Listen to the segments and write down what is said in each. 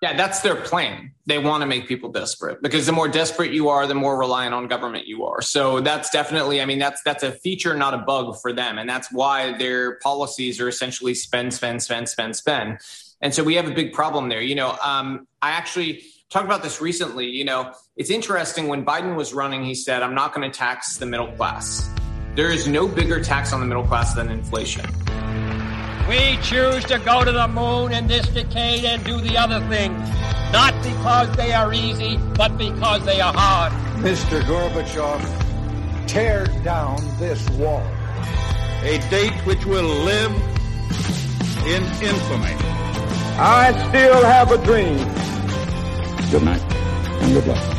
Yeah, that's their plan. They want to make people desperate because the more desperate you are, the more reliant on government you are. So that's definitely, I mean, that's that's a feature, not a bug for them, and that's why their policies are essentially spend, spend, spend, spend, spend. And so we have a big problem there. You know, um, I actually talked about this recently. You know, it's interesting when Biden was running, he said, "I'm not going to tax the middle class." There is no bigger tax on the middle class than inflation. We choose to go to the moon in this decade and do the other things, not because they are easy, but because they are hard. Mr. Gorbachev, tear down this wall. A date which will live in infamy. I still have a dream. Good night and good luck.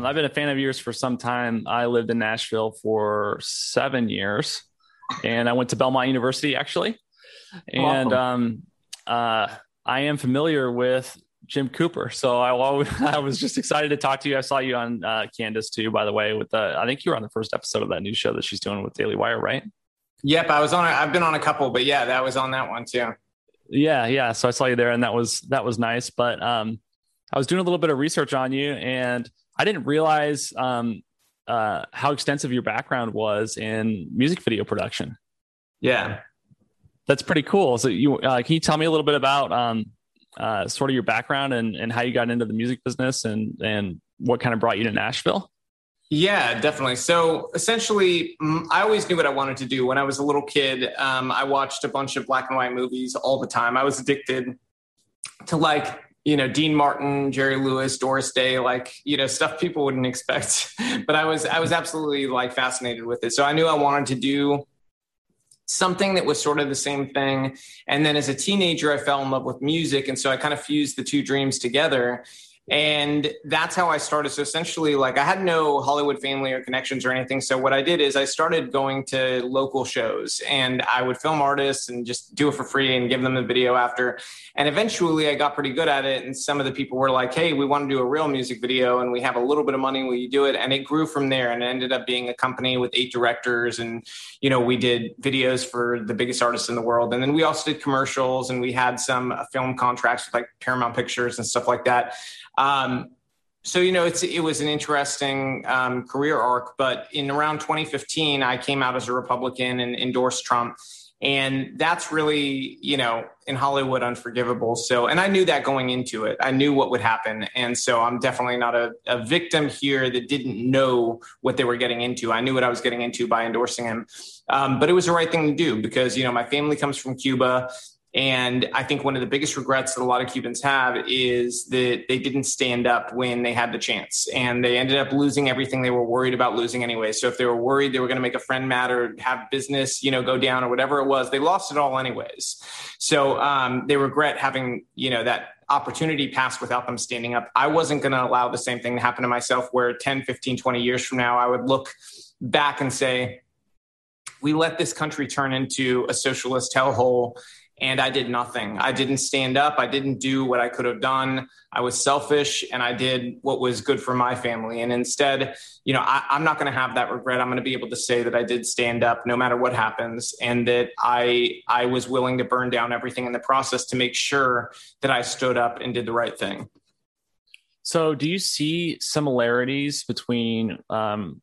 Um, I've been a fan of yours for some time. I lived in Nashville for seven years, and I went to Belmont University actually. And um, uh, I am familiar with Jim Cooper, so I, I was just excited to talk to you. I saw you on uh, Candace too, by the way. With the, I think you were on the first episode of that new show that she's doing with Daily Wire, right? Yep, I was on. I've been on a couple, but yeah, that was on that one too. Yeah, yeah. So I saw you there, and that was that was nice. But um, I was doing a little bit of research on you, and I didn't realize um, uh, how extensive your background was in music video production. Yeah, that's pretty cool. So, you uh, can you tell me a little bit about um, uh, sort of your background and, and how you got into the music business and and what kind of brought you to Nashville? Yeah, definitely. So essentially, I always knew what I wanted to do. When I was a little kid, um, I watched a bunch of black and white movies all the time. I was addicted to like you know Dean Martin, Jerry Lewis, Doris Day, like you know stuff people wouldn't expect. but I was I was absolutely like fascinated with it. So I knew I wanted to do something that was sort of the same thing. And then as a teenager, I fell in love with music, and so I kind of fused the two dreams together. And that's how I started. So essentially, like I had no Hollywood family or connections or anything. So what I did is I started going to local shows and I would film artists and just do it for free and give them the video after. And eventually I got pretty good at it. And some of the people were like, hey, we want to do a real music video and we have a little bit of money. Will you do it? And it grew from there and ended up being a company with eight directors. And, you know, we did videos for the biggest artists in the world. And then we also did commercials and we had some uh, film contracts with like Paramount Pictures and stuff like that. Um, so you know it's it was an interesting um, career arc but in around 2015 i came out as a republican and endorsed trump. And that's really you know in hollywood unforgivable. So and i knew that going into it. I knew what would happen. And so i'm definitely not a, a victim here that didn't know what they were getting into. I knew what i was getting into by endorsing him. Um, but it was the right thing to do because you know my family comes from cuba and I think one of the biggest regrets that a lot of Cubans have is that they didn't stand up when they had the chance and they ended up losing everything they were worried about losing anyway. So if they were worried they were going to make a friend mad or have business, you know, go down or whatever it was, they lost it all anyways. So um, they regret having, you know, that opportunity pass without them standing up. I wasn't going to allow the same thing to happen to myself where 10, 15, 20 years from now, I would look back and say, we let this country turn into a socialist hellhole and I did nothing. I didn't stand up. I didn't do what I could have done. I was selfish and I did what was good for my family. And instead, you know, I, am not going to have that regret. I'm going to be able to say that I did stand up no matter what happens and that I I was willing to burn down everything in the process to make sure that I stood up and did the right thing. So, do you see similarities between um,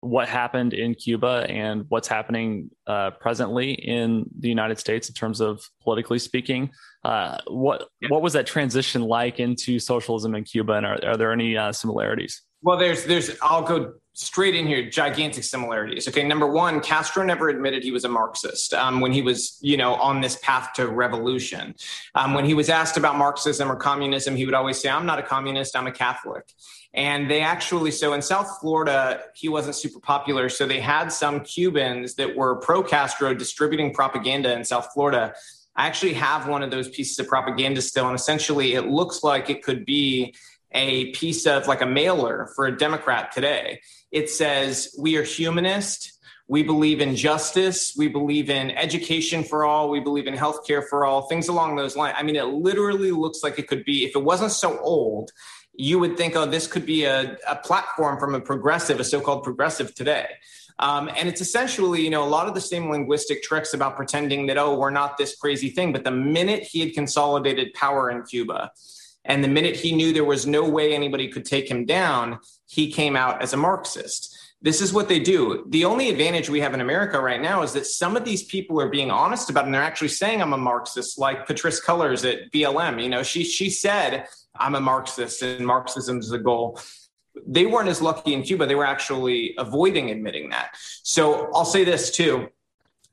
what happened in Cuba and what's happening uh, presently in the United States in terms of politically speaking. Uh, what yeah. what was that transition like into socialism in Cuba, and are, are there any uh, similarities? Well, there's there's I'll go straight in here. Gigantic similarities. Okay, number one, Castro never admitted he was a Marxist um, when he was you know on this path to revolution. Um, when he was asked about Marxism or communism, he would always say, "I'm not a communist. I'm a Catholic." And they actually, so in South Florida, he wasn't super popular. So they had some Cubans that were pro Castro distributing propaganda in South Florida. I actually have one of those pieces of propaganda still. And essentially, it looks like it could be a piece of like a mailer for a Democrat today. It says, We are humanist. We believe in justice. We believe in education for all. We believe in healthcare for all, things along those lines. I mean, it literally looks like it could be, if it wasn't so old, you would think, oh, this could be a, a platform from a progressive, a so called progressive today. Um, and it's essentially, you know, a lot of the same linguistic tricks about pretending that, oh, we're not this crazy thing. But the minute he had consolidated power in Cuba, and the minute he knew there was no way anybody could take him down, he came out as a Marxist. This is what they do. The only advantage we have in America right now is that some of these people are being honest about it and they're actually saying I'm a Marxist, like Patrisse Cullors at BLM. You know, she she said I'm a Marxist and Marxism is the goal. They weren't as lucky in Cuba. They were actually avoiding admitting that. So I'll say this too.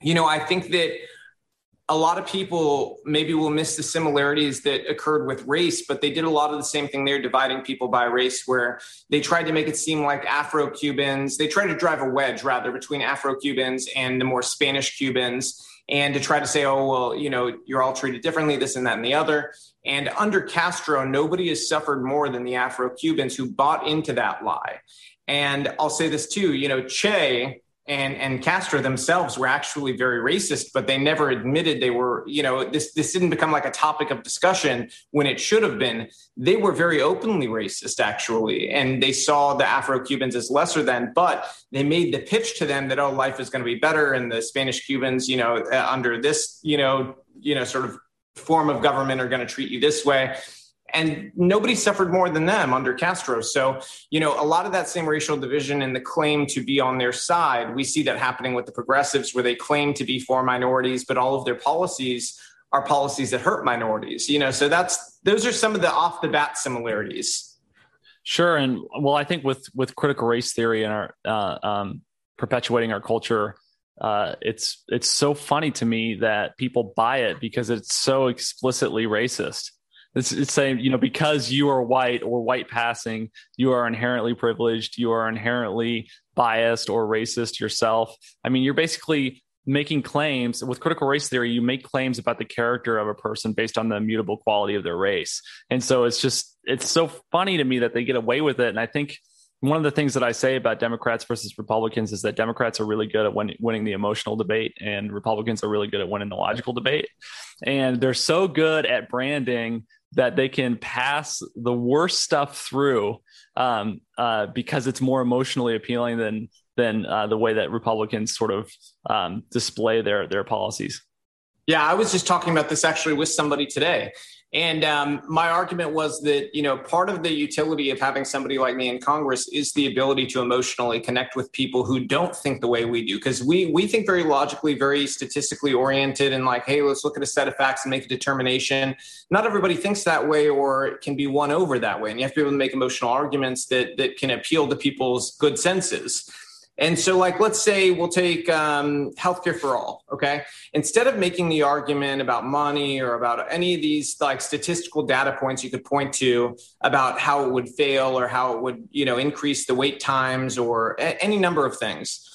You know, I think that a lot of people maybe will miss the similarities that occurred with race, but they did a lot of the same thing there, dividing people by race, where they tried to make it seem like Afro Cubans, they tried to drive a wedge rather between Afro Cubans and the more Spanish Cubans, and to try to say, oh, well, you know, you're all treated differently, this and that and the other. And under Castro, nobody has suffered more than the Afro Cubans who bought into that lie. And I'll say this too, you know, Che, and and Castro themselves were actually very racist, but they never admitted they were. You know, this this didn't become like a topic of discussion when it should have been. They were very openly racist, actually, and they saw the Afro Cubans as lesser than. But they made the pitch to them that oh, life is going to be better, and the Spanish Cubans, you know, uh, under this, you know, you know, sort of form of government are going to treat you this way and nobody suffered more than them under Castro. So, you know, a lot of that same racial division and the claim to be on their side, we see that happening with the progressives, where they claim to be for minorities, but all of their policies are policies that hurt minorities. You know, so that's those are some of the off the bat similarities. Sure, and well, I think with with critical race theory and our uh, um, perpetuating our culture. Uh, it's it's so funny to me that people buy it because it's so explicitly racist it's, it's saying, you know, because you are white or white passing, you are inherently privileged, you are inherently biased or racist yourself. I mean, you're basically making claims. With critical race theory you make claims about the character of a person based on the immutable quality of their race. And so it's just it's so funny to me that they get away with it. And i think one of the things that i say about democrats versus republicans is that democrats are really good at win- winning the emotional debate and republicans are really good at winning the logical debate. And they're so good at branding that they can pass the worst stuff through um, uh, because it's more emotionally appealing than than uh, the way that Republicans sort of um, display their their policies. Yeah, I was just talking about this actually with somebody today. And um, my argument was that, you know, part of the utility of having somebody like me in Congress is the ability to emotionally connect with people who don't think the way we do. Because we we think very logically, very statistically oriented, and like, hey, let's look at a set of facts and make a determination. Not everybody thinks that way or can be won over that way. And you have to be able to make emotional arguments that that can appeal to people's good senses. And so, like, let's say we'll take um, healthcare for all. Okay, instead of making the argument about money or about any of these like statistical data points you could point to about how it would fail or how it would, you know, increase the wait times or a- any number of things,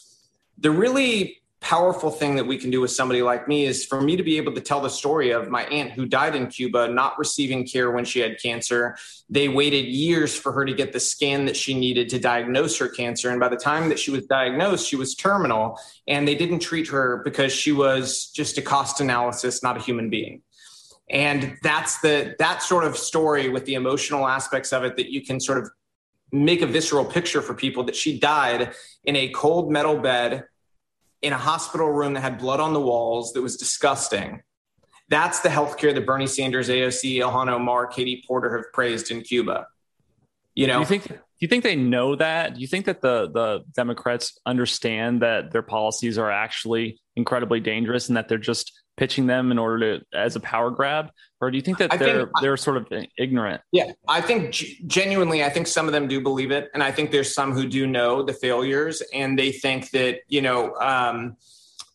the really powerful thing that we can do with somebody like me is for me to be able to tell the story of my aunt who died in Cuba, not receiving care when she had cancer. They waited years for her to get the scan that she needed to diagnose her cancer. And by the time that she was diagnosed, she was terminal. And they didn't treat her because she was just a cost analysis, not a human being. And that's the that sort of story with the emotional aspects of it that you can sort of make a visceral picture for people that she died in a cold metal bed in a hospital room that had blood on the walls that was disgusting. That's the healthcare that Bernie Sanders, AOC, Ilhan Omar, Katie Porter have praised in Cuba. You know, do you think do you think they know that? Do you think that the the Democrats understand that their policies are actually incredibly dangerous and that they're just pitching them in order to as a power grab? Or do you think that they're think, they're sort of ignorant? Yeah i think genuinely i think some of them do believe it and i think there's some who do know the failures and they think that you know um,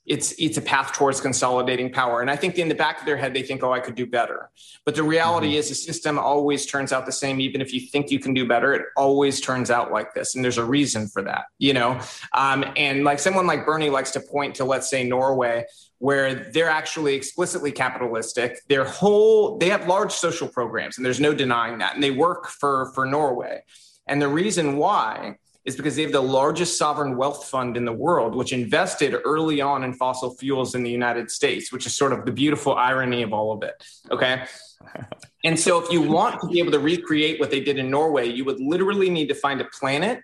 it's it's a path towards consolidating power. And i think in the back of their head they think oh i could do better. But the reality mm-hmm. is the system always turns out the same. Even if you think you can do better it always turns out like this and there's a reason for that you know? Um, and like someone like bernie likes to point to let's say norway where they're actually explicitly capitalistic their whole they have large social programs and there's no denying that and they work for for norway and the reason why is because they have the largest sovereign wealth fund in the world, which invested early on in fossil fuels in the United States, which is sort of the beautiful irony of all of it. Okay. and so, if you want to be able to recreate what they did in Norway, you would literally need to find a planet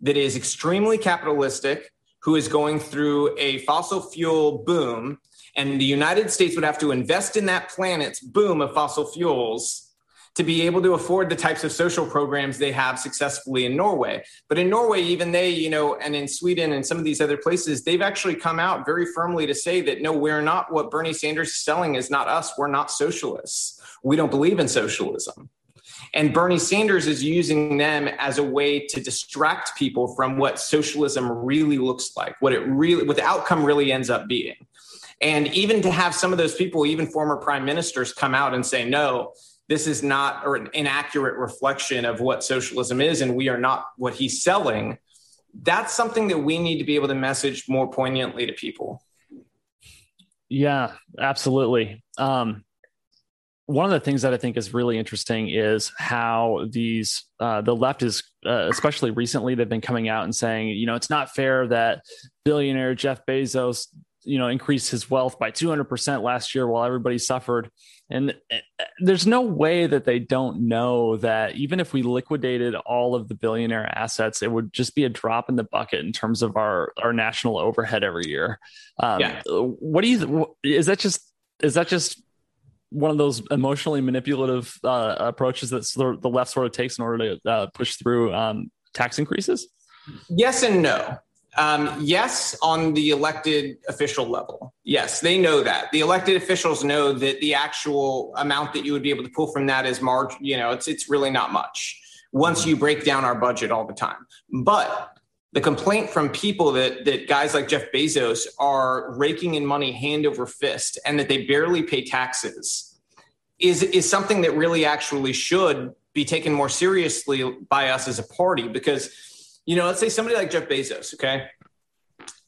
that is extremely capitalistic, who is going through a fossil fuel boom, and the United States would have to invest in that planet's boom of fossil fuels to be able to afford the types of social programs they have successfully in Norway. But in Norway, even they, you know, and in Sweden and some of these other places, they've actually come out very firmly to say that no, we're not what Bernie Sanders is selling is not us. We're not socialists. We don't believe in socialism. And Bernie Sanders is using them as a way to distract people from what socialism really looks like, what it really, what the outcome really ends up being. And even to have some of those people, even former prime ministers, come out and say, no, this is not or an inaccurate reflection of what socialism is, and we are not what he's selling. That's something that we need to be able to message more poignantly to people. Yeah, absolutely. Um, one of the things that I think is really interesting is how these uh, the left is uh, especially recently they've been coming out and saying you know it's not fair that billionaire Jeff Bezos you know increased his wealth by 200% last year while everybody suffered and uh, there's no way that they don't know that even if we liquidated all of the billionaire assets it would just be a drop in the bucket in terms of our our national overhead every year um, yeah. what do you is that just is that just one of those emotionally manipulative uh, approaches that the left sort of takes in order to uh, push through um, tax increases? Yes and no. Um, yes, on the elected official level. Yes, they know that. The elected officials know that the actual amount that you would be able to pull from that is margin. You know, it's it's really not much once you break down our budget all the time. But the complaint from people that that guys like Jeff Bezos are raking in money hand over fist and that they barely pay taxes is is something that really actually should be taken more seriously by us as a party because you know let's say somebody like Jeff Bezos okay?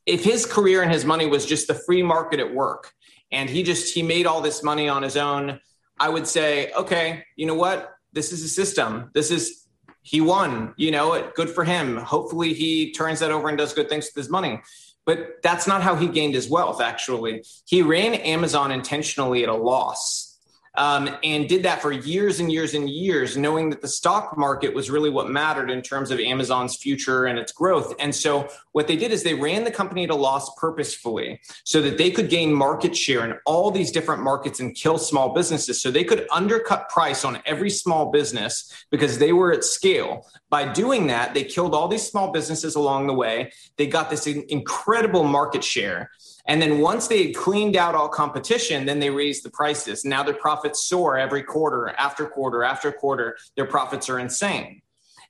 If his career and his money was just the free market at work and he just he made all this money on his own i would say okay you know what? This is a system. This is he won, you know, it good for him. Hopefully he turns that over and does good things with his money. But that's not how he gained his wealth, actually. He ran Amazon intentionally at a loss um, and did that for years and years and years, knowing that the stock market was really what mattered in terms of Amazon's future and its growth. And so, what they did is they ran the company at a loss purposefully so that they could gain market share in all these different markets and kill small businesses. So they could undercut price on every small business because they were at scale. By doing that, they killed all these small businesses along the way. They got this incredible market share. And then once they had cleaned out all competition, then they raised the prices. Now their profits soar every quarter after quarter after quarter. Their profits are insane.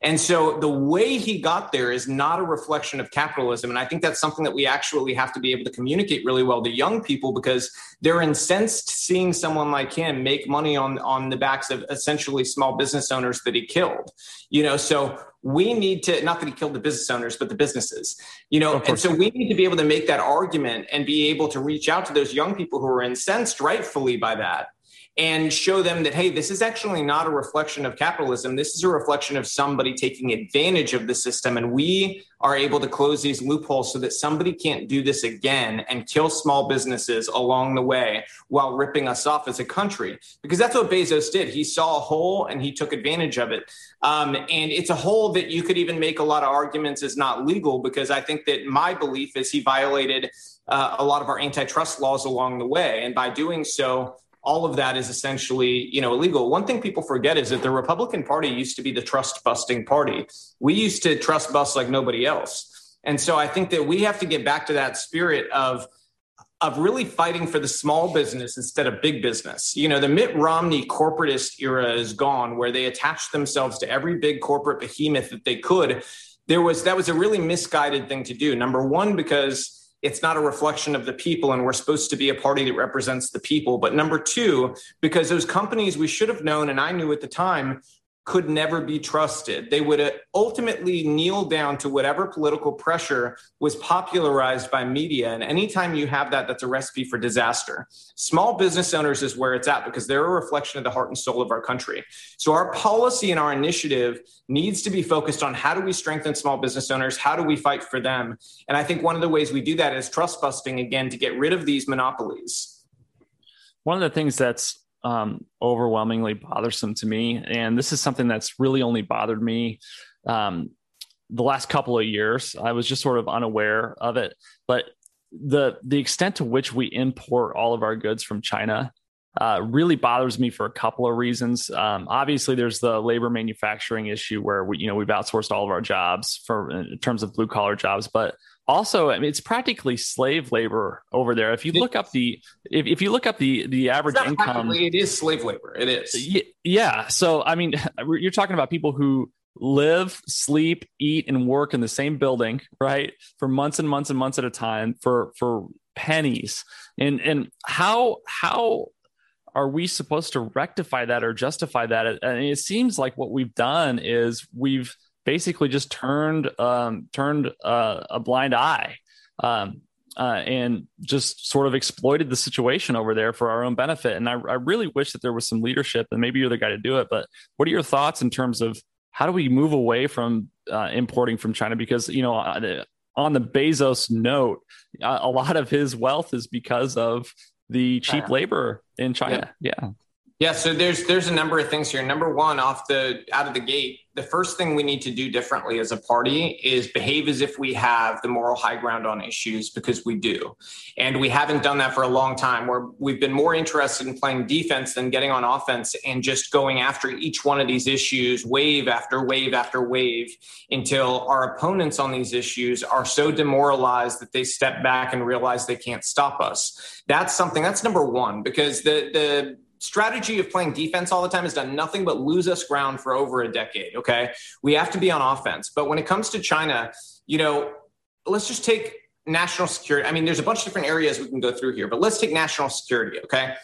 And so the way he got there is not a reflection of capitalism. And I think that's something that we actually have to be able to communicate really well to young people because they're incensed seeing someone like him make money on, on the backs of essentially small business owners that he killed. You know, so we need to not that he killed the business owners but the businesses you know? And so we need to be able to make that argument and be able to reach out to those young people who are incensed rightfully by that and show them that, hey, this is actually not a reflection of capitalism. This is a reflection of somebody taking advantage of the system. And we are able to close these loopholes so that somebody can't do this again and kill small businesses along the way while ripping us off as a country. Because that's what Bezos did. He saw a hole and he took advantage of it. Um, and it's a hole that you could even make a lot of arguments is not legal because I think that my belief is he violated uh, a lot of our antitrust laws along the way. And by doing so, all of that is essentially you know illegal one thing people forget is that the republican party used to be the trust busting party we used to trust bust like nobody else and so i think that we have to get back to that spirit of of really fighting for the small business instead of big business. You know, the Mitt Romney corporatist era is gone where they attached themselves to every big corporate behemoth that they could. There was that was a really misguided thing to do. Number 1 because it's not a reflection of the people and we're supposed to be a party that represents the people. But number two because those companies we should have known and i knew at the time could never be trusted. They would uh, ultimately kneel down to whatever political pressure was popularized by media. And anytime you have that, that's a recipe for disaster. Small business owners is where it's at because they're a reflection of the heart and soul of our country. So our policy and our initiative needs to be focused on how do we strengthen small business owners? How do we fight for them? And I think one of the ways we do that is trust busting again to get rid of these monopolies. One of the things that's um, overwhelmingly bothersome to me. And this is something that's really only bothered me um, the last couple of years. I was just sort of unaware of it, but the the extent to which we import all of our goods from China uh, really bothers me for a couple of reasons. Um, obviously, there's the labor manufacturing issue where we, you know, we've outsourced all of our jobs for in terms of blue collar jobs, but also I mean, it's practically slave labor over there. If you look up the if, if you look up the the average income, it is slave labor. It is. Yeah. So I mean, you're talking about people who live, sleep, eat, and work in the same building, right? For months and months and months at a time for for pennies. And and how how are we supposed to rectify that or justify that? And it seems like what we've done is we've basically just turned um, turned uh, a blind eye um, uh, and just sort of exploited the situation over there for our own benefit. And I, I, really wish that there was some leadership, and maybe you're the guy to do it. But what are your thoughts in terms of how do we move away from uh, importing from China? Because you know, on the Bezos note, a lot of his wealth is because of the cheap labor in China. Yeah. yeah. Yeah, so there's there's a number of things here. Number one, off the out of the gate, the first thing we need to do differently as a party is behave as if we have the moral high ground on issues because we do. And we haven't done that for a long time where we've been more interested in playing defense than getting on offense and just going after each one of these issues wave after wave after wave until our opponents on these issues are so demoralized that they step back and realize they can't stop us. That's something that's number 1 because the the strategy of playing defense all the time has done nothing but lose us ground for over a decade. Okay. We have to be on offense. But when it comes to China, you know, let's just take national security. I mean, there's a bunch of different areas we can go through here, but let's take national security. Okay.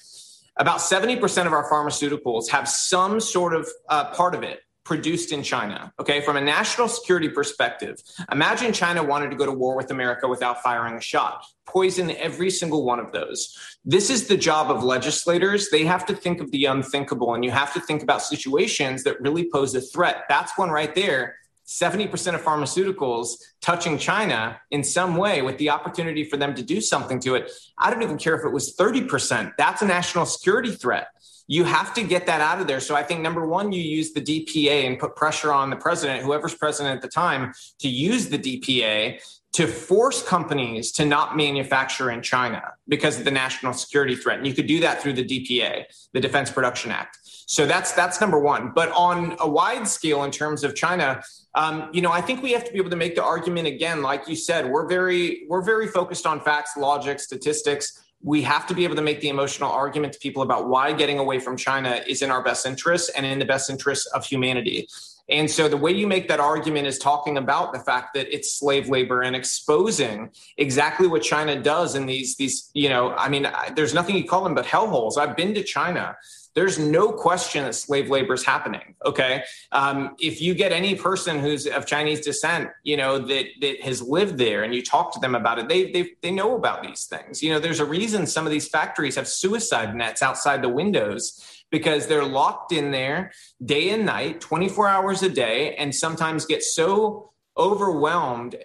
About 70% of our pharmaceuticals have some sort of uh, part of it produced in China. Okay, from a national security perspective, imagine China wanted to go to war with America without firing a shot. Poison every single one of those. This is the job of legislators. They have to think of the unthinkable, and you have to think about situations that really pose a threat. That's one right there. 70% of pharmaceuticals touching China in some way with the opportunity for them to do something to it. I don't even care if it was 30%. That's a national security threat you have to get that out of there. So I think number one, you use the DPA and put pressure on the president, whoever's president at the time, to use the DPA to force companies to not manufacture in China because of the national security threat. And you could do that through the DPA, the Defense Production Act. So that's that's number one. But on a wide scale, in terms of China, um, you know, I think we have to be able to make the argument again. Like you said, we're very we're very focused on facts, logic, statistics we have to be able to make the emotional argument to people about why getting away from China is in our best interest and in the best interest of humanity. And so the way you make that argument is talking about the fact that it's slave labor and exposing exactly what China does in these these you know I mean there's nothing you call them but hellholes. I've been to China there's no question that slave labor is happening. Okay, um, if you get any person who's of Chinese descent, you know that that has lived there, and you talk to them about it, they they they know about these things. You know, there's a reason some of these factories have suicide nets outside the windows because they're locked in there day and night, 24 hours a day, and sometimes get so overwhelmed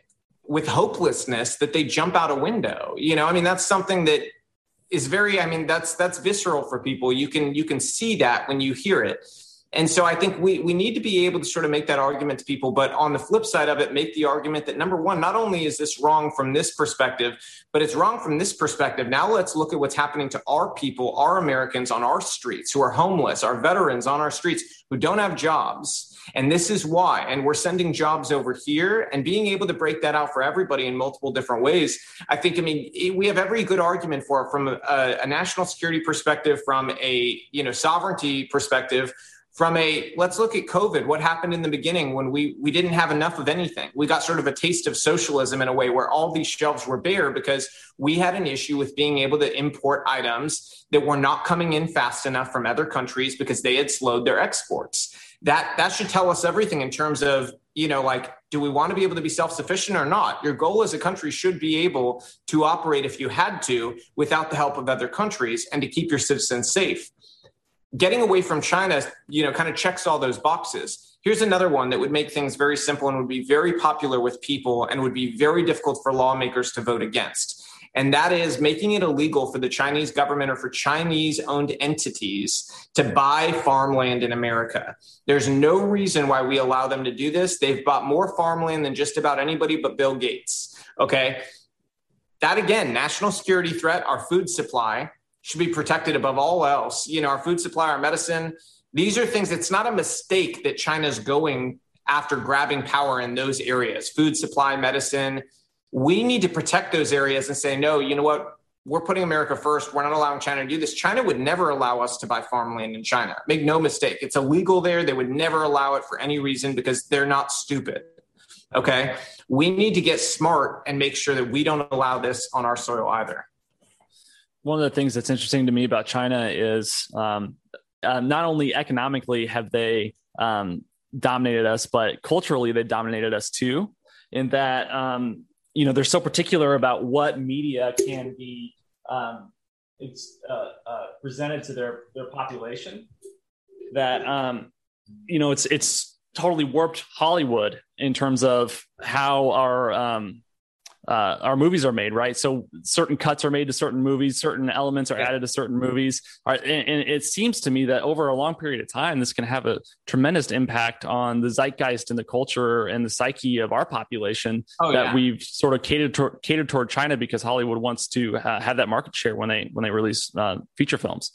with hopelessness that they jump out a window. You know, I mean, that's something that is very i mean that's that's visceral for people you can you can see that when you hear it and so i think we we need to be able to sort of make that argument to people but on the flip side of it make the argument that number one not only is this wrong from this perspective but it's wrong from this perspective now let's look at what's happening to our people our americans on our streets who are homeless our veterans on our streets who don't have jobs and this is why. And we're sending jobs over here and being able to break that out for everybody in multiple different ways. I think, I mean, we have every good argument for it from a, a national security perspective, from a, you know, sovereignty perspective from a let's look at covid. What happened in the beginning when we we didn't have enough of anything? We got sort of a taste of socialism in a way where all these shelves were bare because we had an issue with being able to import items that were not coming in fast enough from other countries because they had slowed their exports. That that should tell us everything in terms of you know like do we want to be able to be self-sufficient or not? Your goal as a country should be able to operate if you had to without the help of other countries and to keep your citizens safe getting away from china you know kind of checks all those boxes here's another one that would make things very simple and would be very popular with people and would be very difficult for lawmakers to vote against and that is making it illegal for the Chinese government or for Chinese owned entities to buy farmland in America. There's no reason why we allow them to do this. They've bought more farmland than just about anybody but Bill Gates. Okay. That again, national security threat, our food supply should be protected above all else. You know, our food supply, our medicine, these are things, it's not a mistake that China's going after grabbing power in those areas food supply, medicine. We need to protect those areas and say, no, you know what? We're putting America first. We're not allowing China to do this. China would never allow us to buy farmland in China. Make no mistake. It's illegal there. They would never allow it for any reason because they're not stupid. Okay. We need to get smart and make sure that we don't allow this on our soil either. One of the things that's interesting to me about China is um, uh, not only economically have they um, dominated us, but culturally they dominated us too. In that, um, you know, they're so particular about what media can be um, uh, uh, presented to their their population that um, you know it's it's totally warped Hollywood in terms of how our um, uh, our movies are made, right? So certain cuts are made to certain movies, certain elements are added to certain movies. Right? And, and, it seems to me that over a long period of time, this can have a tremendous impact on the zeitgeist and the culture and the psyche of our population oh, that yeah. we've sort of catered, to, catered toward China because Hollywood wants to uh, have that market share when they when they release uh, feature films.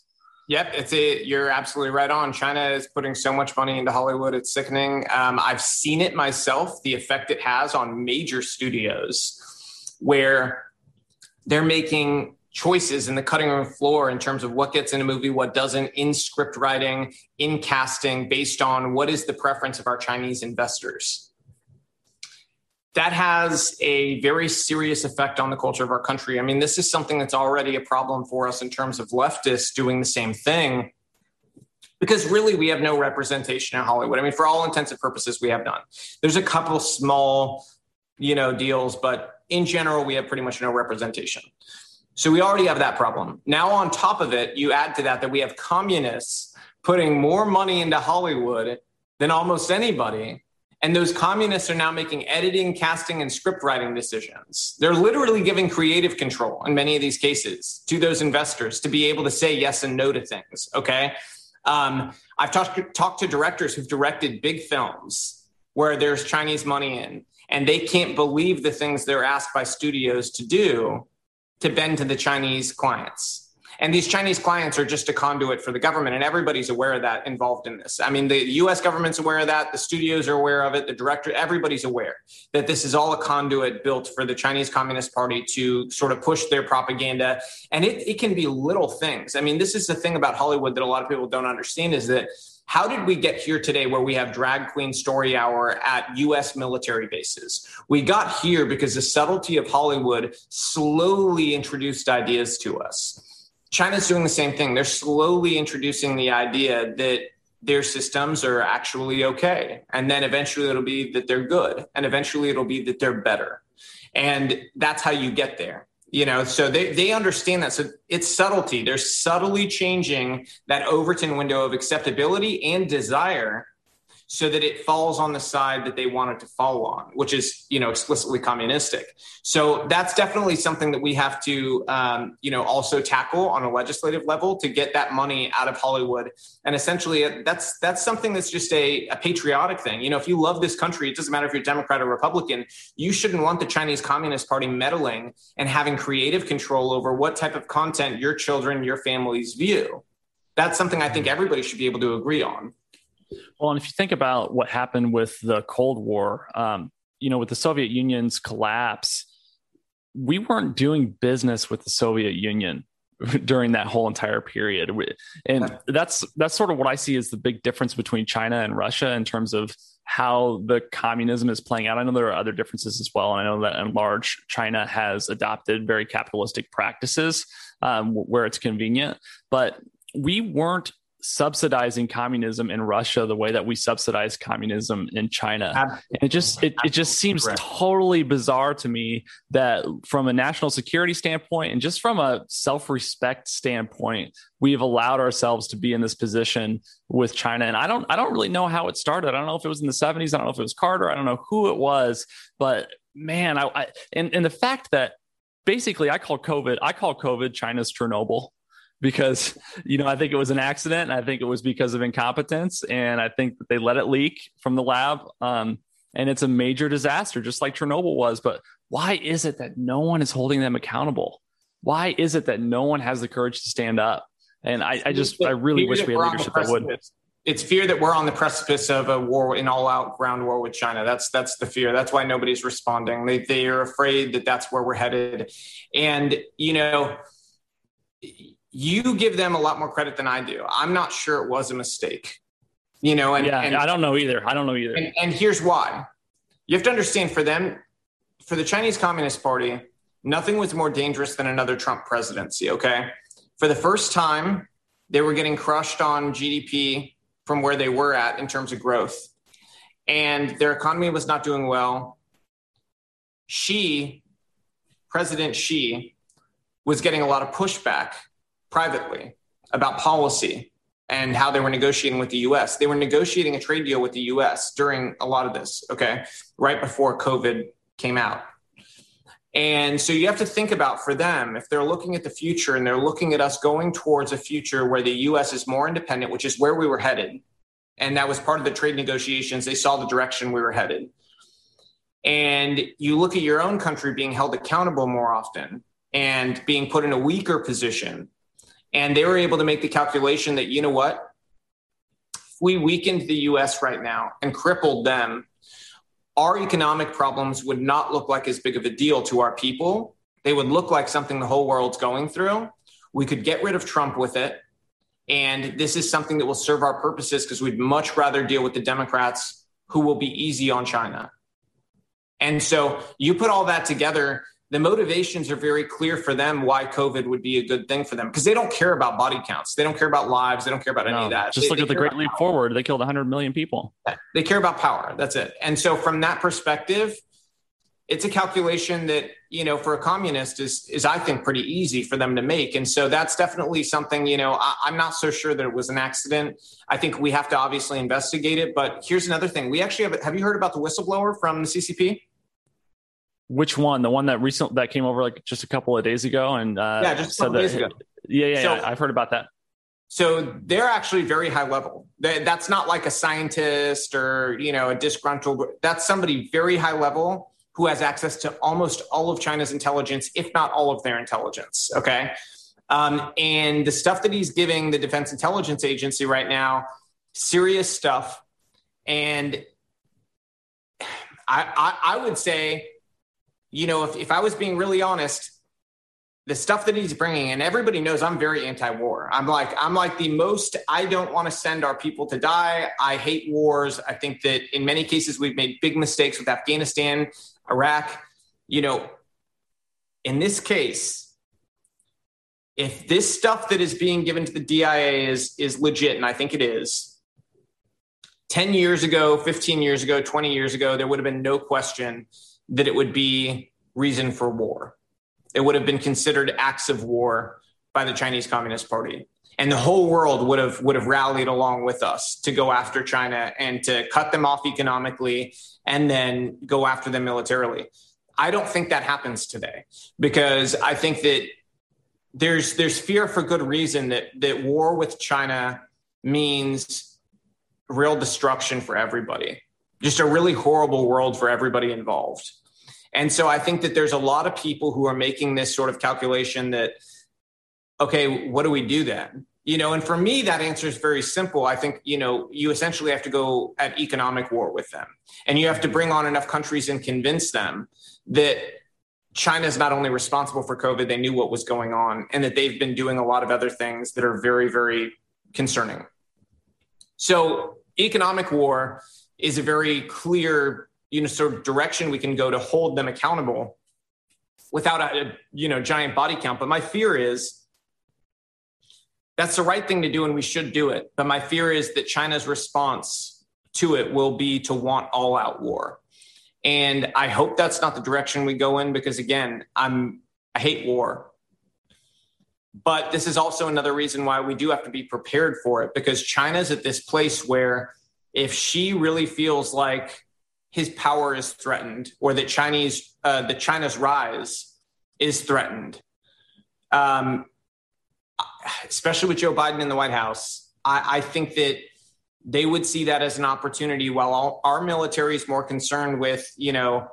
Yep, it's a, you're absolutely right on. China is putting so much money into Hollywood; it's sickening. Um, I've seen it myself. The effect it has on major studios where they're making choices in the cutting room floor in terms of what gets in a movie, what doesn't, in script writing, in casting, based on what is the preference of our Chinese investors. That has a very serious effect on the culture of our country. I mean, this is something that's already a problem for us in terms of leftists doing the same thing because really we have no representation in Hollywood. I mean, for all intents and purposes, we have none. There's a couple small, you know, deals, but in general, we have pretty much no representation. So we already have that problem. Now, on top of it, you add to that that we have communists putting more money into Hollywood than almost anybody. And those communists are now making editing, casting, and script writing decisions. They're literally giving creative control in many of these cases to those investors to be able to say yes and no to things. Okay. Um, I've talked, talked to directors who've directed big films where there's Chinese money in and they can't believe the things they're asked by studios to do to bend to the Chinese clients. And these Chinese clients are just a conduit for the government, and everybody's aware of that involved in this. I mean, the US government's aware of that, the studios are aware of it, the director, everybody's aware that this is all a conduit built for the Chinese Communist Party to sort of push their propaganda. And it, it can be little things. I mean, this is the thing about Hollywood that a lot of people don't understand is that how did we get here today where we have drag queen story hour at US military bases? We got here because the subtlety of Hollywood slowly introduced ideas to us. China's doing the same thing. They're slowly introducing the idea that their systems are actually okay. And then eventually it'll be that they're good. And eventually it'll be that they're better. And that's how you get there you know so they, they understand that. So it's subtlety. They're subtly changing that overton window of acceptability and desire so that it falls on the side that they want it to fall on, which is, you know, explicitly communistic. So that's definitely something that we have to, um, you know, also tackle on a legislative level to get that money out of Hollywood. And essentially, uh, that's that's something that's just a, a patriotic thing. You know, if you love this country, it doesn't matter if you're Democrat or Republican. You shouldn't want the Chinese Communist Party meddling and having creative control over what type of content your children, your families view. That's something I think everybody should be able to agree on. Well, and if you think about what happened with the Cold War, um, you know, with the Soviet Union's collapse, we weren't doing business with the Soviet Union during that whole entire period. And that's that's sort of what i see as the big difference between china and russia in terms of how the communism is playing out. I know there are other differences as well and i know that in large china has adopted very capitalistic practices um, where it's convenient but we weren't subsidizing communism in Russia the way that we subsidize communism in China. Absolutely. And it just it, it just seems Correct. totally bizarre to me that from a national security standpoint and just from a self-respect standpoint, we've allowed ourselves to be in this position with China. And I don't I don't really know how it started. I don't know if it was in the 70s, I don't know if it was Carter, I don't know who it was, but man, I, I and, and the fact that basically I call COVID I call COVID China's Chernobyl because you know I think it was an accident. I think it was because of incompetence, and I think that they let it leak from the lab. Um, and it's a major disaster, just like Chernobyl was. But why is it that no one is holding them accountable? Why is it that no one has the courage to stand up? And I, I just, I really wish we had leadership that would. It's fear that we're on the precipice of a war, an all-out ground war with China. That's that's the fear. That's why nobody's responding. They they are afraid that that's where we're headed. And you know, you give them a lot more credit than I do. I'm not sure it was a mistake. You know, and yeah, and, I don't know either. I don't know either. And, and here's why: you have to understand for them, for the Chinese Communist Party, nothing was more dangerous than another Trump presidency. Okay, for the first time, they were getting crushed on GDP from where they were at in terms of growth. And their economy was not doing well. Xi, President Xi, was getting a lot of pushback privately about policy and how they were negotiating with the US. They were negotiating a trade deal with the US during a lot of this, okay, right before COVID came out. And so you have to think about for them, if they're looking at the future and they're looking at us going towards a future where the US is more independent, which is where we were headed. And that was part of the trade negotiations. They saw the direction we were headed. And you look at your own country being held accountable more often and being put in a weaker position. And they were able to make the calculation that, you know what? If we weakened the US right now and crippled them our economic problems would not look like as big of a deal to our people. They would look like something the whole world's going through. We could get rid of Trump with it. And this is something that will serve our purposes because we'd much rather deal with the Democrats who will be easy on China. And so you put all that together, the motivations are very clear for them why COVID would be a good thing for them because they don't care about body counts. They don't care about lives. They don't care about no, any of that. Just they, look at the Great Leap Forward. They killed 100 million people. They care about power. That's it. And so, from that perspective, it's a calculation that you know for a communist is is I think pretty easy for them to make. And so that's definitely something you know I, I'm not so sure that it was an accident. I think we have to obviously investigate it. But here's another thing: we actually have. Have you heard about the whistleblower from the CCP? Which one? The one that recent that came over like just a couple of days ago and uh, yeah, just a couple days ago. Yeah, yeah, so, yeah, I've heard about that. So they're actually very high level. That's not like a scientist or you know a disgruntled. That's somebody very high level who has access to almost all of China's intelligence, if not all of their intelligence. Okay, um, and the stuff that he's giving the Defense Intelligence Agency right now, serious stuff, and I, I, I would say you know, if, if I was being really honest, the stuff that he's bringing, and everybody knows I'm very anti-war. I'm like, I'm like the most. I don't want to send our people to die. I hate wars. I think that in many cases we've made big mistakes with Afghanistan, Iraq. You know, in this case, if this stuff that is being given to the DIA is is legit, and I think it is, 10 years ago, 15 years ago, 20 years ago, there would have been no question that it would be reason for war. It would have been considered acts of war by the Chinese Communist Party. And the whole world would have would have rallied along with us to go after China and to cut them off economically and then go after them militarily. I don't think that happens today because I think that there's there's fear for good reason that that war with China means real destruction for everybody. Just a really horrible world for everybody involved. And so I think that there's a lot of people who are making this sort of calculation that, okay, what do we do then? You know, and for me, that answer is very simple. I think, you know, you essentially have to go at economic war with them. And you have to bring on enough countries and convince them that China is not only responsible for COVID, they knew what was going on and that they've been doing a lot of other things that are very, very concerning. So, economic war is a very clear you know sort of direction we can go to hold them accountable without a you know giant body count. But my fear is that's the right thing to do and we should do it. But my fear is that china's response to it will be to want all out war. And i hope that's not the direction we go in because again i'm i hate war. But this is also another reason why we do have to be prepared for it because china's at this place where if Xi really feels like his power is threatened or that Chinese uh, that China's rise is threatened, um, especially with Joe Biden in the White House, I, I think that they would see that as an opportunity while all, our military is more concerned with, you know,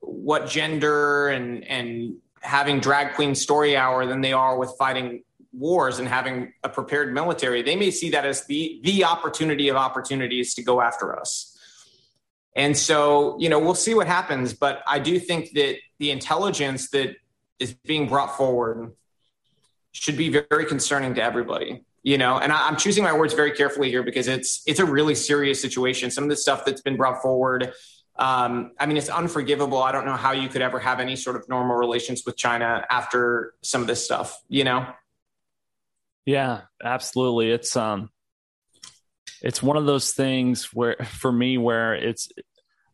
what gender and, and having drag queen story hour than they are with fighting wars and having a prepared military. They may see that as the, the opportunity of opportunities to go after us. And so, you know, we'll see what happens. But I do think that the intelligence that is being brought forward should be very concerning to everybody you know and I, am choosing my words very carefully here because it's it's a really serious situation some of the stuff that's been brought forward um, i mean it's unforgivable i don't know how you could ever have any sort of normal relations with china after some of this stuff you know yeah absolutely it's um it's one of those things where for me where it's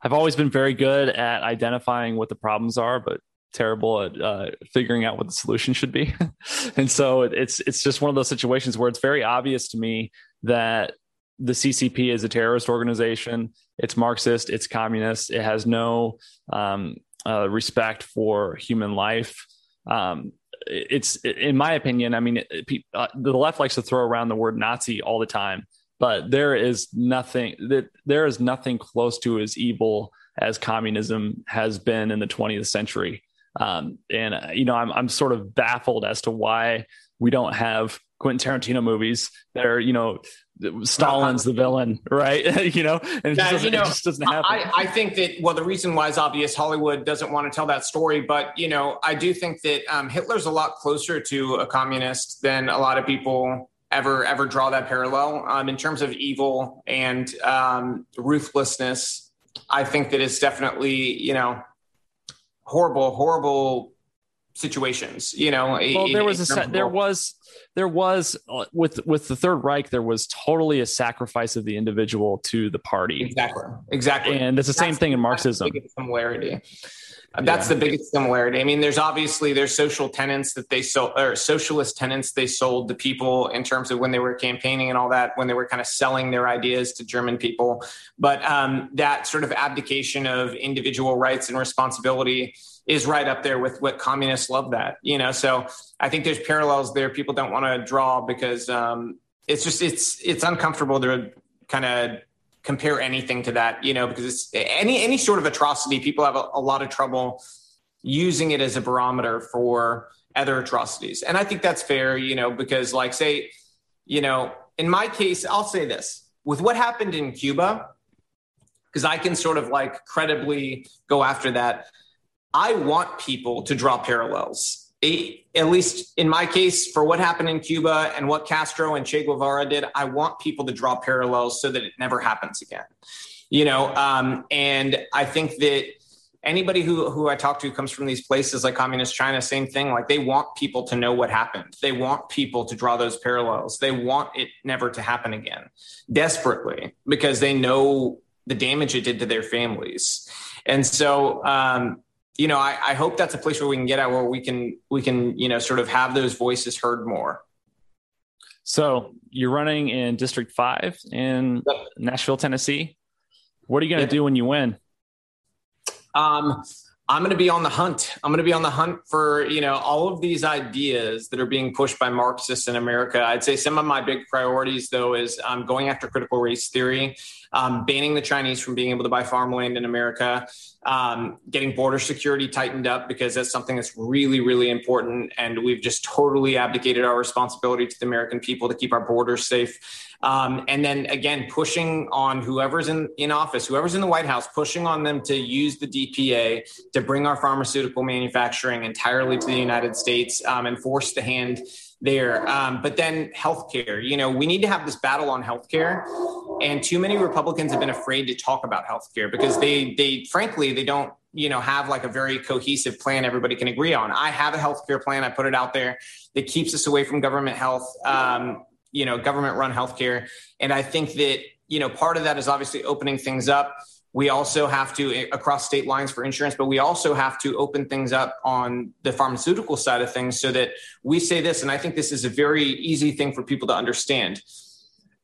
i've always been very good at identifying what the problems are but terrible at uh, figuring out what the solution should be. and so it's it's just one of those situations where it's very obvious to me that the CCP is a terrorist organization. It's Marxist. It's communist. It has no um, uh, respect for human life. Um, it's, in my opinion, I mean, it, uh, the left likes to throw around the word Nazi all the time, but there is nothing that there is nothing close to as evil as communism has been in the 20th century. Um, and uh, you know, I'm I'm sort of baffled as to why we don't have Quentin Tarantino movies that are you know Stalin's the villain, right? you know, and it, yeah, just, you know, just doesn't happen. I, I, think that well, the reason why is obvious. Hollywood doesn't want to tell that story, but you know, I do think that um, Hitler's a lot closer to a communist than a lot of people ever ever draw that parallel um, in terms of evil and um, ruthlessness. I think that it's definitely you know horrible, horrible situations. You know, well, there was a there was there was uh, with with the Third Reich, there was totally a sacrifice of the individual to the party. Exactly, exactly, and it's the same thing in Marxism. Similarity. That's yeah. the biggest similarity. I mean, there's obviously there's social tenants that they sold or socialist tenants they sold to people in terms of when they were campaigning and all that, when they were kind of selling their ideas to German people. But um, that sort of abdication of individual rights and responsibility is right up there with what communists love that, you know. So I think there's parallels there people don't want to draw because um, it's just it's it's uncomfortable to kind of compare anything to that, you know, because it's any any sort of atrocity, people have a, a lot of trouble using it as a barometer for other atrocities. And I think that's fair, you know, because like say, you know, in my case, I'll say this with what happened in Cuba, because I can sort of like credibly go after that. I want people to draw parallels at least in my case, for what happened in Cuba and what Castro and Che Guevara did, I want people to draw parallels so that it never happens again. You know, um, and I think that anybody who who I talk to comes from these places like communist China, same thing. Like they want people to know what happened. They want people to draw those parallels. They want it never to happen again, desperately, because they know the damage it did to their families. And so, um, you know, I, I hope that's a place where we can get at where we can we can you know sort of have those voices heard more. So you're running in District Five in yep. Nashville, Tennessee. What are you going to yep. do when you win? Um, I'm going to be on the hunt. I'm going to be on the hunt for you know all of these ideas that are being pushed by Marxists in America. I'd say some of my big priorities, though, is um, going after critical race theory um, banning the Chinese from being able to buy farmland in America, um, getting border security tightened up because that's something that's really, really important. And we've just totally abdicated our responsibility to the American people to keep our borders safe. Um, and then again, pushing on whoever's in, in office, whoever's in the White House, pushing on them to use the DPA to bring our pharmaceutical manufacturing entirely to the United States um, and force the hand there. Um, but then healthcare, you know, we need to have this battle on healthcare. And too many Republicans have been afraid to talk about healthcare because they, they, frankly, they don't, you know, have like a very cohesive plan everybody can agree on. I have a healthcare plan. I put it out there that keeps us away from government health, um, you know, government run healthcare. And I think that, you know, part of that is obviously opening things up we also have to eh, across state lines for insurance, but we also have to open things up on the pharmaceutical side of things so that we say this, and I think this is a very easy thing for people to understand.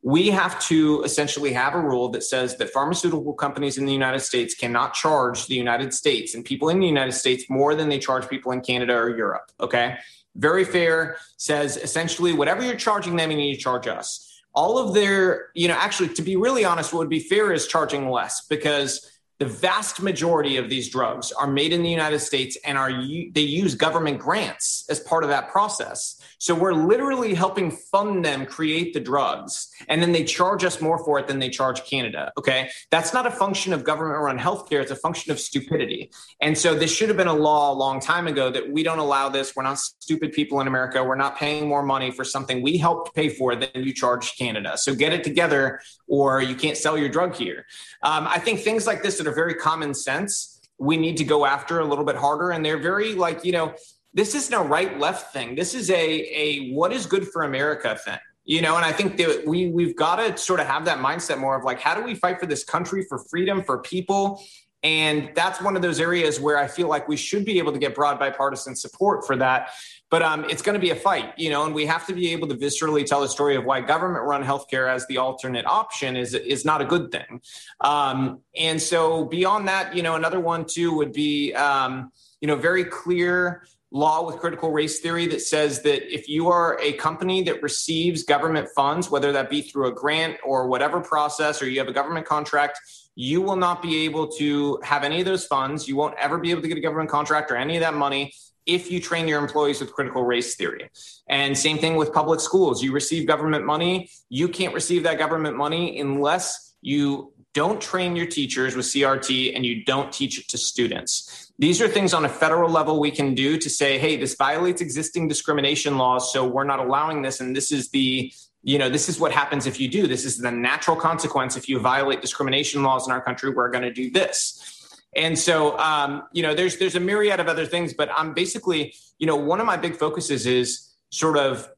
we have to essentially have a rule that says that pharmaceutical companies in the United States cannot charge the United States and people in the United States more than they charge people in Canada or Europe. Okay. Very fair says essentially whatever you're charging them, you need to charge us. All of their, you know, actually, to be really honest, what would be fair is charging less because the vast majority of these drugs are made in the United States and are they use government grants as part of that process. So we're literally helping fund them create the drugs. And then they charge us more for it than they charge Canada. Okay. That's not a function of government run healthcare. It's a function of stupidity. And so this should have been a law a long time ago that we don't allow this. We're not stupid people in America. We're not paying more money for something we helped pay for than you charge Canada. So get it together or you can't sell your drug here. Um, I think things like this that are very common sense we need to go after a little bit harder and they're very like you know this isn't a right left thing. This is a a what is good for America thing. You know, and I think that we we've got to sort of have that mindset more of like how do we fight for this country for freedom for people and that's one of those areas where I feel like we should be able to get broad bipartisan support for that. But um, it's going to be a fight, you know, and we have to be able to viscerally tell the story of why government-run healthcare as the alternate option is is not a good thing. Um, and so beyond that, you know, another one too would be, um, you know, very clear law with critical race theory that says that if you are a company that receives government funds, whether that be through a grant or whatever process, or you have a government contract, you will not be able to have any of those funds. You won't ever be able to get a government contract or any of that money if you train your employees with critical race theory. And same thing with public schools. You receive government money, you can't receive that government money unless you don't train your teachers with CRT and you don't teach it to students. These are things on a federal level we can do to say, hey, this violates existing discrimination laws, so we're not allowing this. And this is the you know this is what happens if you do this is the natural consequence if you violate discrimination laws in our country we're going to do this and so um, you know there's there's a myriad of other things but i'm basically you know one of my big focuses is sort of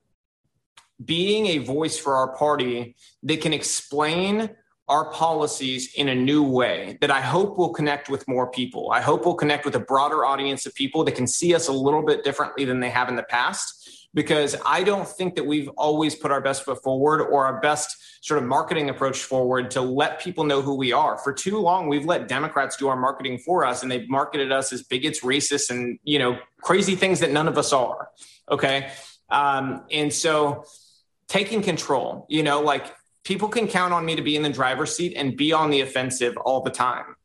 being a voice for our party that can explain our policies in a new way that I hope will connect with more people. I hope will connect with a broader audience of people that can see us a little bit differently than they have in the past. Because I don't think that we've always put our best foot forward or our best sort of marketing approach forward to let people know who we are. For too long, we've let Democrats do our marketing for us and they've marketed us as bigots, racists, and, you know, crazy things that none of us are. Okay. Um, and so taking control, you know, like people can count on me to be in the driver's seat and be on the offensive all the time.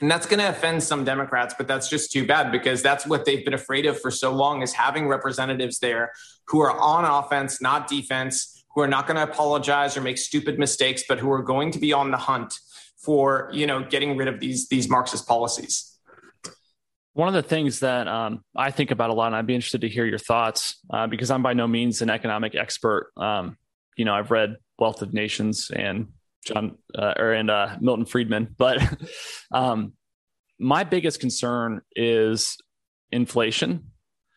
And that's going to offend some Democrats, but that's just too bad because that's what they've been afraid of for so long is having representatives there who are on offense, not defense, who are not going to apologize or make stupid mistakes, but who are going to be on the hunt for, you know, getting rid of these these Marxist policies. One of the things that um, I think about a lot, and I'd be interested to hear your thoughts uh, because I'm by no means an economic expert. Um, you know, I've read Wealth of Nations and John uh, or and uh, Milton Friedman, but um, my biggest concern is inflation.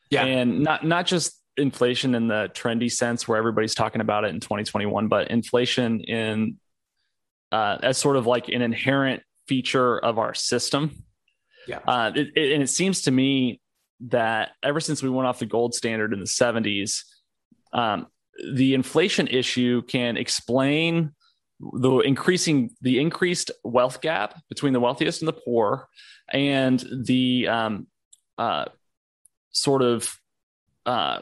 Yeah, and not not just inflation in the trendy sense where everybody's talking about it in 2021, but inflation in uh, as sort of like an inherent feature of our system. Yeah, uh, it, it, and it seems to me that ever since we went off the gold standard in the 70s, um, the inflation issue can explain the increasing the increased wealth gap between the wealthiest and the poor and the um, uh, sort of uh,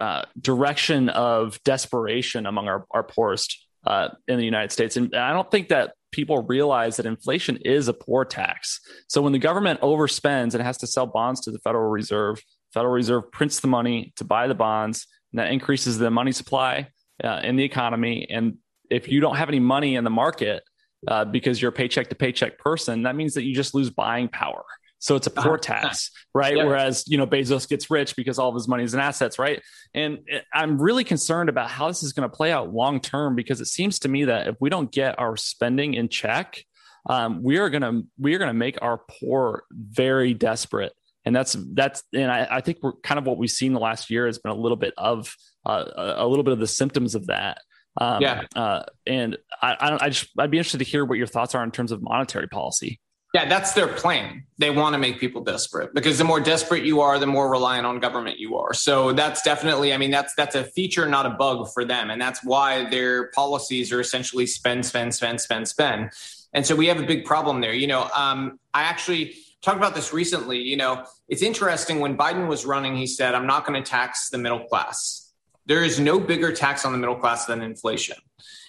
uh, direction of desperation among our, our poorest uh, in the United States. And I don't think that people realize that inflation is a poor tax. So when the government overspends and has to sell bonds to the Federal Reserve, Federal Reserve prints the money to buy the bonds and that increases the money supply uh, in the economy. And if you don't have any money in the market uh, because you're a paycheck to paycheck person, that means that you just lose buying power. So it's a poor uh-huh. tax, right? Yep. Whereas, you know, Bezos gets rich because all of his money is in assets, right? And I'm really concerned about how this is going to play out long term because it seems to me that if we don't get our spending in check, um, we are going to we are going to make our poor very desperate and that's that's and I, I, think we're kind of what we've seen the last year has been a little bit of uh, a little bit of the symptoms of that. Um, yeah. Uh, and I, I, I just I'd be interested to hear what your thoughts are in terms of monetary policy. Yeah, that's their plan. They want to make people desperate because the more desperate you are, the more reliant on government you are. So that's definitely, I mean, that's that's a feature, not a bug for them, and that's why their policies are essentially spend, spend, spend, spend, spend. And so we have a big problem there. You know, um, I actually talked about this recently. You know, it's interesting when Biden was running, he said, "I'm not going to tax the middle class." There is no bigger tax on the middle class than inflation.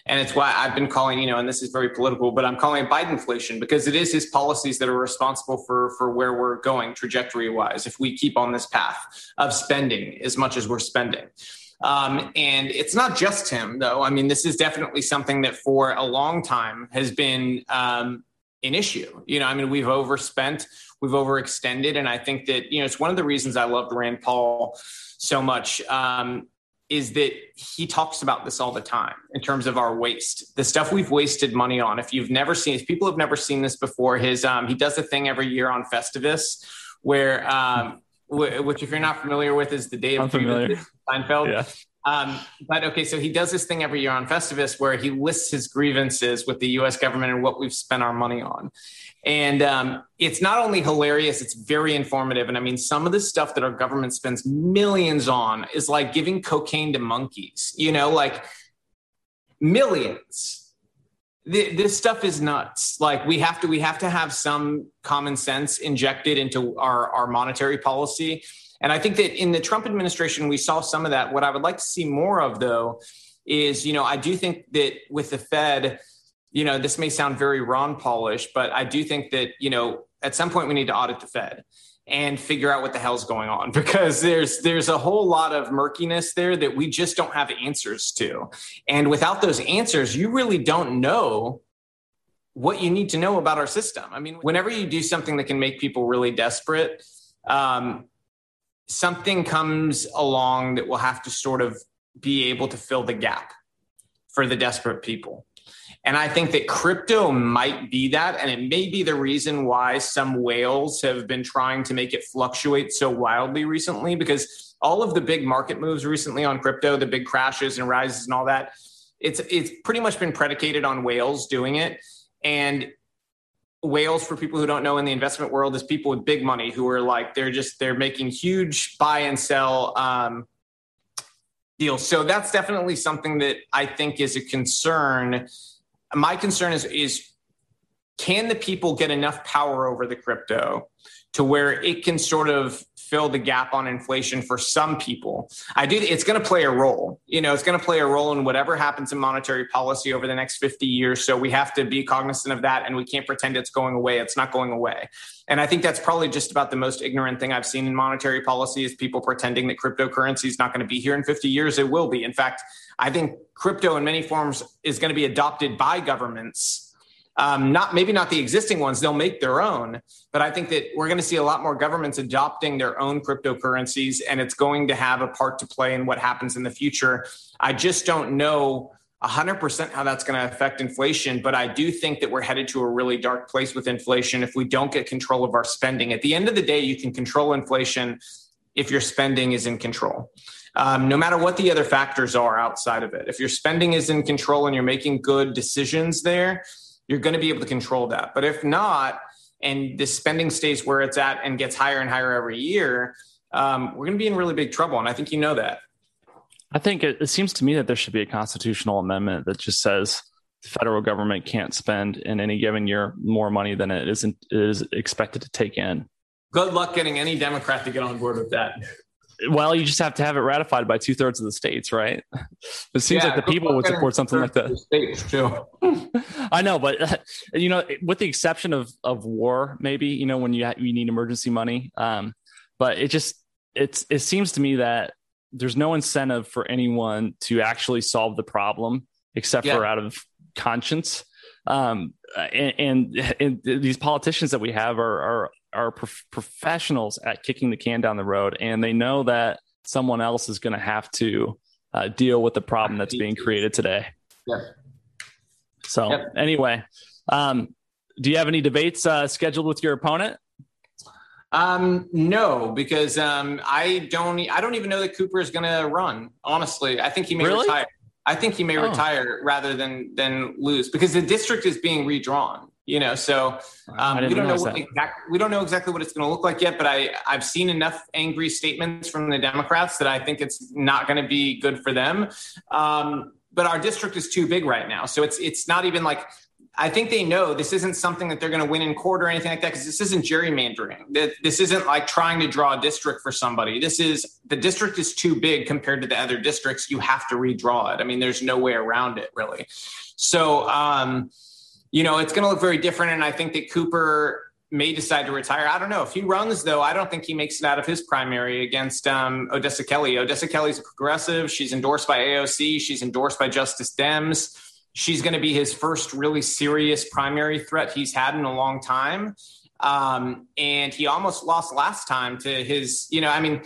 And it's why I've been calling, you know, and this is very political, but I'm calling it Bidenflation because it is his policies that are responsible for for where we're going trajectory wise. If we keep on this path of spending as much as we're spending. Um, and it's not just him, though. I mean, this is definitely something that for a long time has been um, an issue. You know, I mean, we've overspent, we've overextended. And I think that, you know, it's one of the reasons I loved Rand Paul so much. Um, is that he talks about this all the time in terms of our waste, the stuff we've wasted money on. If you've never seen, if people have never seen this before, his um, he does a thing every year on Festivus where, um, which if you're not familiar with, is the day of Seinfeld. Yeah. Um, but okay, so he does this thing every year on Festivus where he lists his grievances with the U.S. government and what we've spent our money on. And um, it's not only hilarious, it's very informative. And I mean, some of the stuff that our government spends millions on is like giving cocaine to monkeys, you know, like millions. This stuff is nuts. Like we have to, we have to have some common sense injected into our, our monetary policy. And I think that in the Trump administration, we saw some of that. What I would like to see more of, though, is, you know, I do think that with the Fed, you know, this may sound very Ron Paulish, but I do think that, you know, at some point we need to audit the Fed and figure out what the hell's going on because there's there's a whole lot of murkiness there that we just don't have answers to. And without those answers, you really don't know what you need to know about our system. I mean, whenever you do something that can make people really desperate, um, something comes along that will have to sort of be able to fill the gap for the desperate people. And I think that crypto might be that. And it may be the reason why some whales have been trying to make it fluctuate so wildly recently, because all of the big market moves recently on crypto, the big crashes and rises and all that, it's it's pretty much been predicated on whales doing it. And whales for people who don't know in the investment world is people with big money who are like they're just they're making huge buy and sell um, deals. So that's definitely something that I think is a concern my concern is is can the people get enough power over the crypto to where it can sort of fill the gap on inflation for some people. I do it's going to play a role. You know, it's going to play a role in whatever happens in monetary policy over the next 50 years, so we have to be cognizant of that and we can't pretend it's going away. It's not going away. And I think that's probably just about the most ignorant thing I've seen in monetary policy is people pretending that cryptocurrency is not going to be here in 50 years. It will be. In fact, I think crypto in many forms is going to be adopted by governments. Um, not maybe not the existing ones; they'll make their own. But I think that we're going to see a lot more governments adopting their own cryptocurrencies, and it's going to have a part to play in what happens in the future. I just don't know 100% how that's going to affect inflation, but I do think that we're headed to a really dark place with inflation if we don't get control of our spending. At the end of the day, you can control inflation if your spending is in control um, no matter what the other factors are outside of it. If your spending is in control and you're making good decisions there, you're going to be able to control that. But if not, and the spending stays where it's at and gets higher and higher every year, um, we're going to be in really big trouble. And I think you know that. I think it, it seems to me that there should be a constitutional amendment that just says the federal government can't spend in any given year more money than it isn't is expected to take in. Good luck getting any Democrat to get on board with that. Well, you just have to have it ratified by two thirds of the states, right? It seems yeah, like the people would support something like that. States too. I know, but you know, with the exception of of war, maybe you know when you ha- you need emergency money. Um, but it just it's it seems to me that there's no incentive for anyone to actually solve the problem except yeah. for out of conscience. Um, and, and, and these politicians that we have are, are are prof- professionals at kicking the can down the road, and they know that someone else is going to have to uh, deal with the problem that's being created today. Yeah. So yep. anyway, um, do you have any debates uh, scheduled with your opponent? Um, no, because um, I don't. I don't even know that Cooper is going to run. Honestly, I think he may really? retire. I think he may oh. retire rather than than lose because the district is being redrawn. You know, so um, we don't know what exact, we don't know exactly what it's going to look like yet. But I I've seen enough angry statements from the Democrats that I think it's not going to be good for them. Um, but our district is too big right now, so it's it's not even like I think they know this isn't something that they're going to win in court or anything like that because this isn't gerrymandering. This isn't like trying to draw a district for somebody. This is the district is too big compared to the other districts. You have to redraw it. I mean, there's no way around it really. So, um, you know, it's going to look very different. And I think that Cooper may decide to retire. I don't know. If he runs, though, I don't think he makes it out of his primary against um, Odessa Kelly. Odessa Kelly's a progressive. She's endorsed by AOC. She's endorsed by Justice Dems she's going to be his first really serious primary threat he's had in a long time. Um, and he almost lost last time to his, you know, I mean,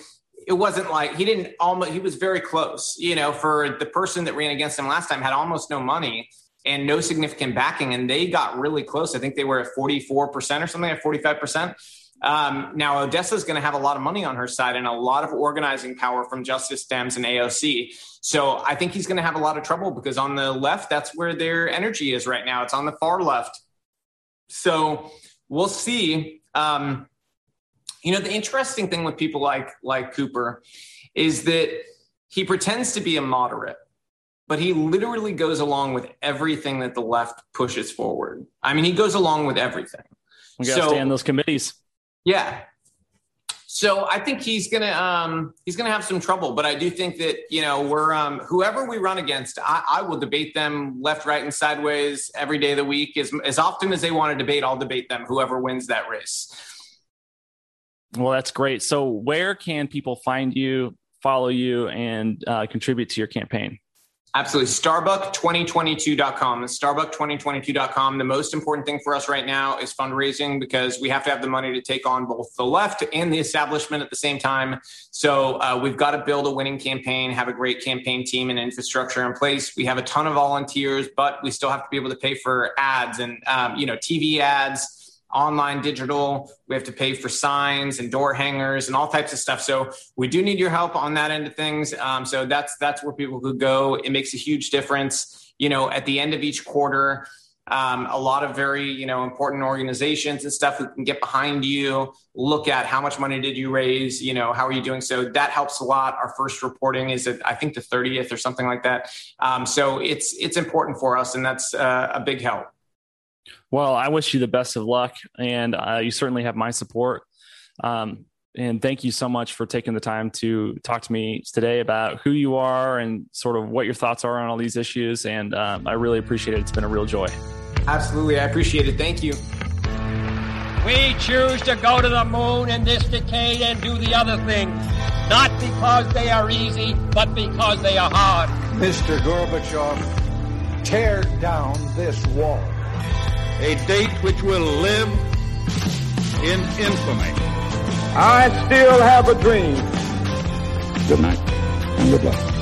it wasn't like he didn't almost, he was very close, you know, for the person that ran against him last time had almost no money and no significant backing. And they got really close. I think they were at 44% or something, at 45%. Um, now, Odessa is going to have a lot of money on her side and a lot of organizing power from Justice Dems and AOC. So I think he's going to have a lot of trouble because on the left, that's where their energy is right now. It's on the far left. So we'll see. Um, you know, the interesting thing with people like like Cooper is that he pretends to be a moderate, but he literally goes along with everything that the left pushes forward. I mean, he goes along with everything. We got to so, stay on those committees. Yeah. So I think he's gonna um, he's gonna have some trouble, but I do think that you know we're um, whoever we run against, I, I, will debate them left, right, and sideways every day of the week. As as often as they want to debate, I'll debate them. Whoever wins that race. Well, that's great. So where can people find you, follow you, and uh, contribute to your campaign? Absolutely. Starbuck2022.com. Starbuck2022.com. The most important thing for us right now is fundraising because we have to have the money to take on both the left and the establishment at the same time. So uh, we've got to build a winning campaign, have a great campaign team and infrastructure in place. We have a ton of volunteers, but we still have to be able to pay for ads and, um, you know, TV ads online digital. We have to pay for signs and door hangers and all types of stuff. So we do need your help on that end of things. Um, so that's that's where people could go. It makes a huge difference. You know, at the end of each quarter, um, a lot of very you know important organizations and stuff who can get behind you look at how much money did you raise you know how are you doing so that helps a lot our first reporting is at i think the 30th or something like that um, so it's it's important for us and that's uh, a big help well, I wish you the best of luck, and uh, you certainly have my support. Um, and thank you so much for taking the time to talk to me today about who you are and sort of what your thoughts are on all these issues. And um, I really appreciate it. It's been a real joy. Absolutely. I appreciate it. Thank you. We choose to go to the moon in this decade and do the other things, not because they are easy, but because they are hard. Mr. Gorbachev, tear down this wall a date which will live in infamy. I still have a dream. Good night and good luck.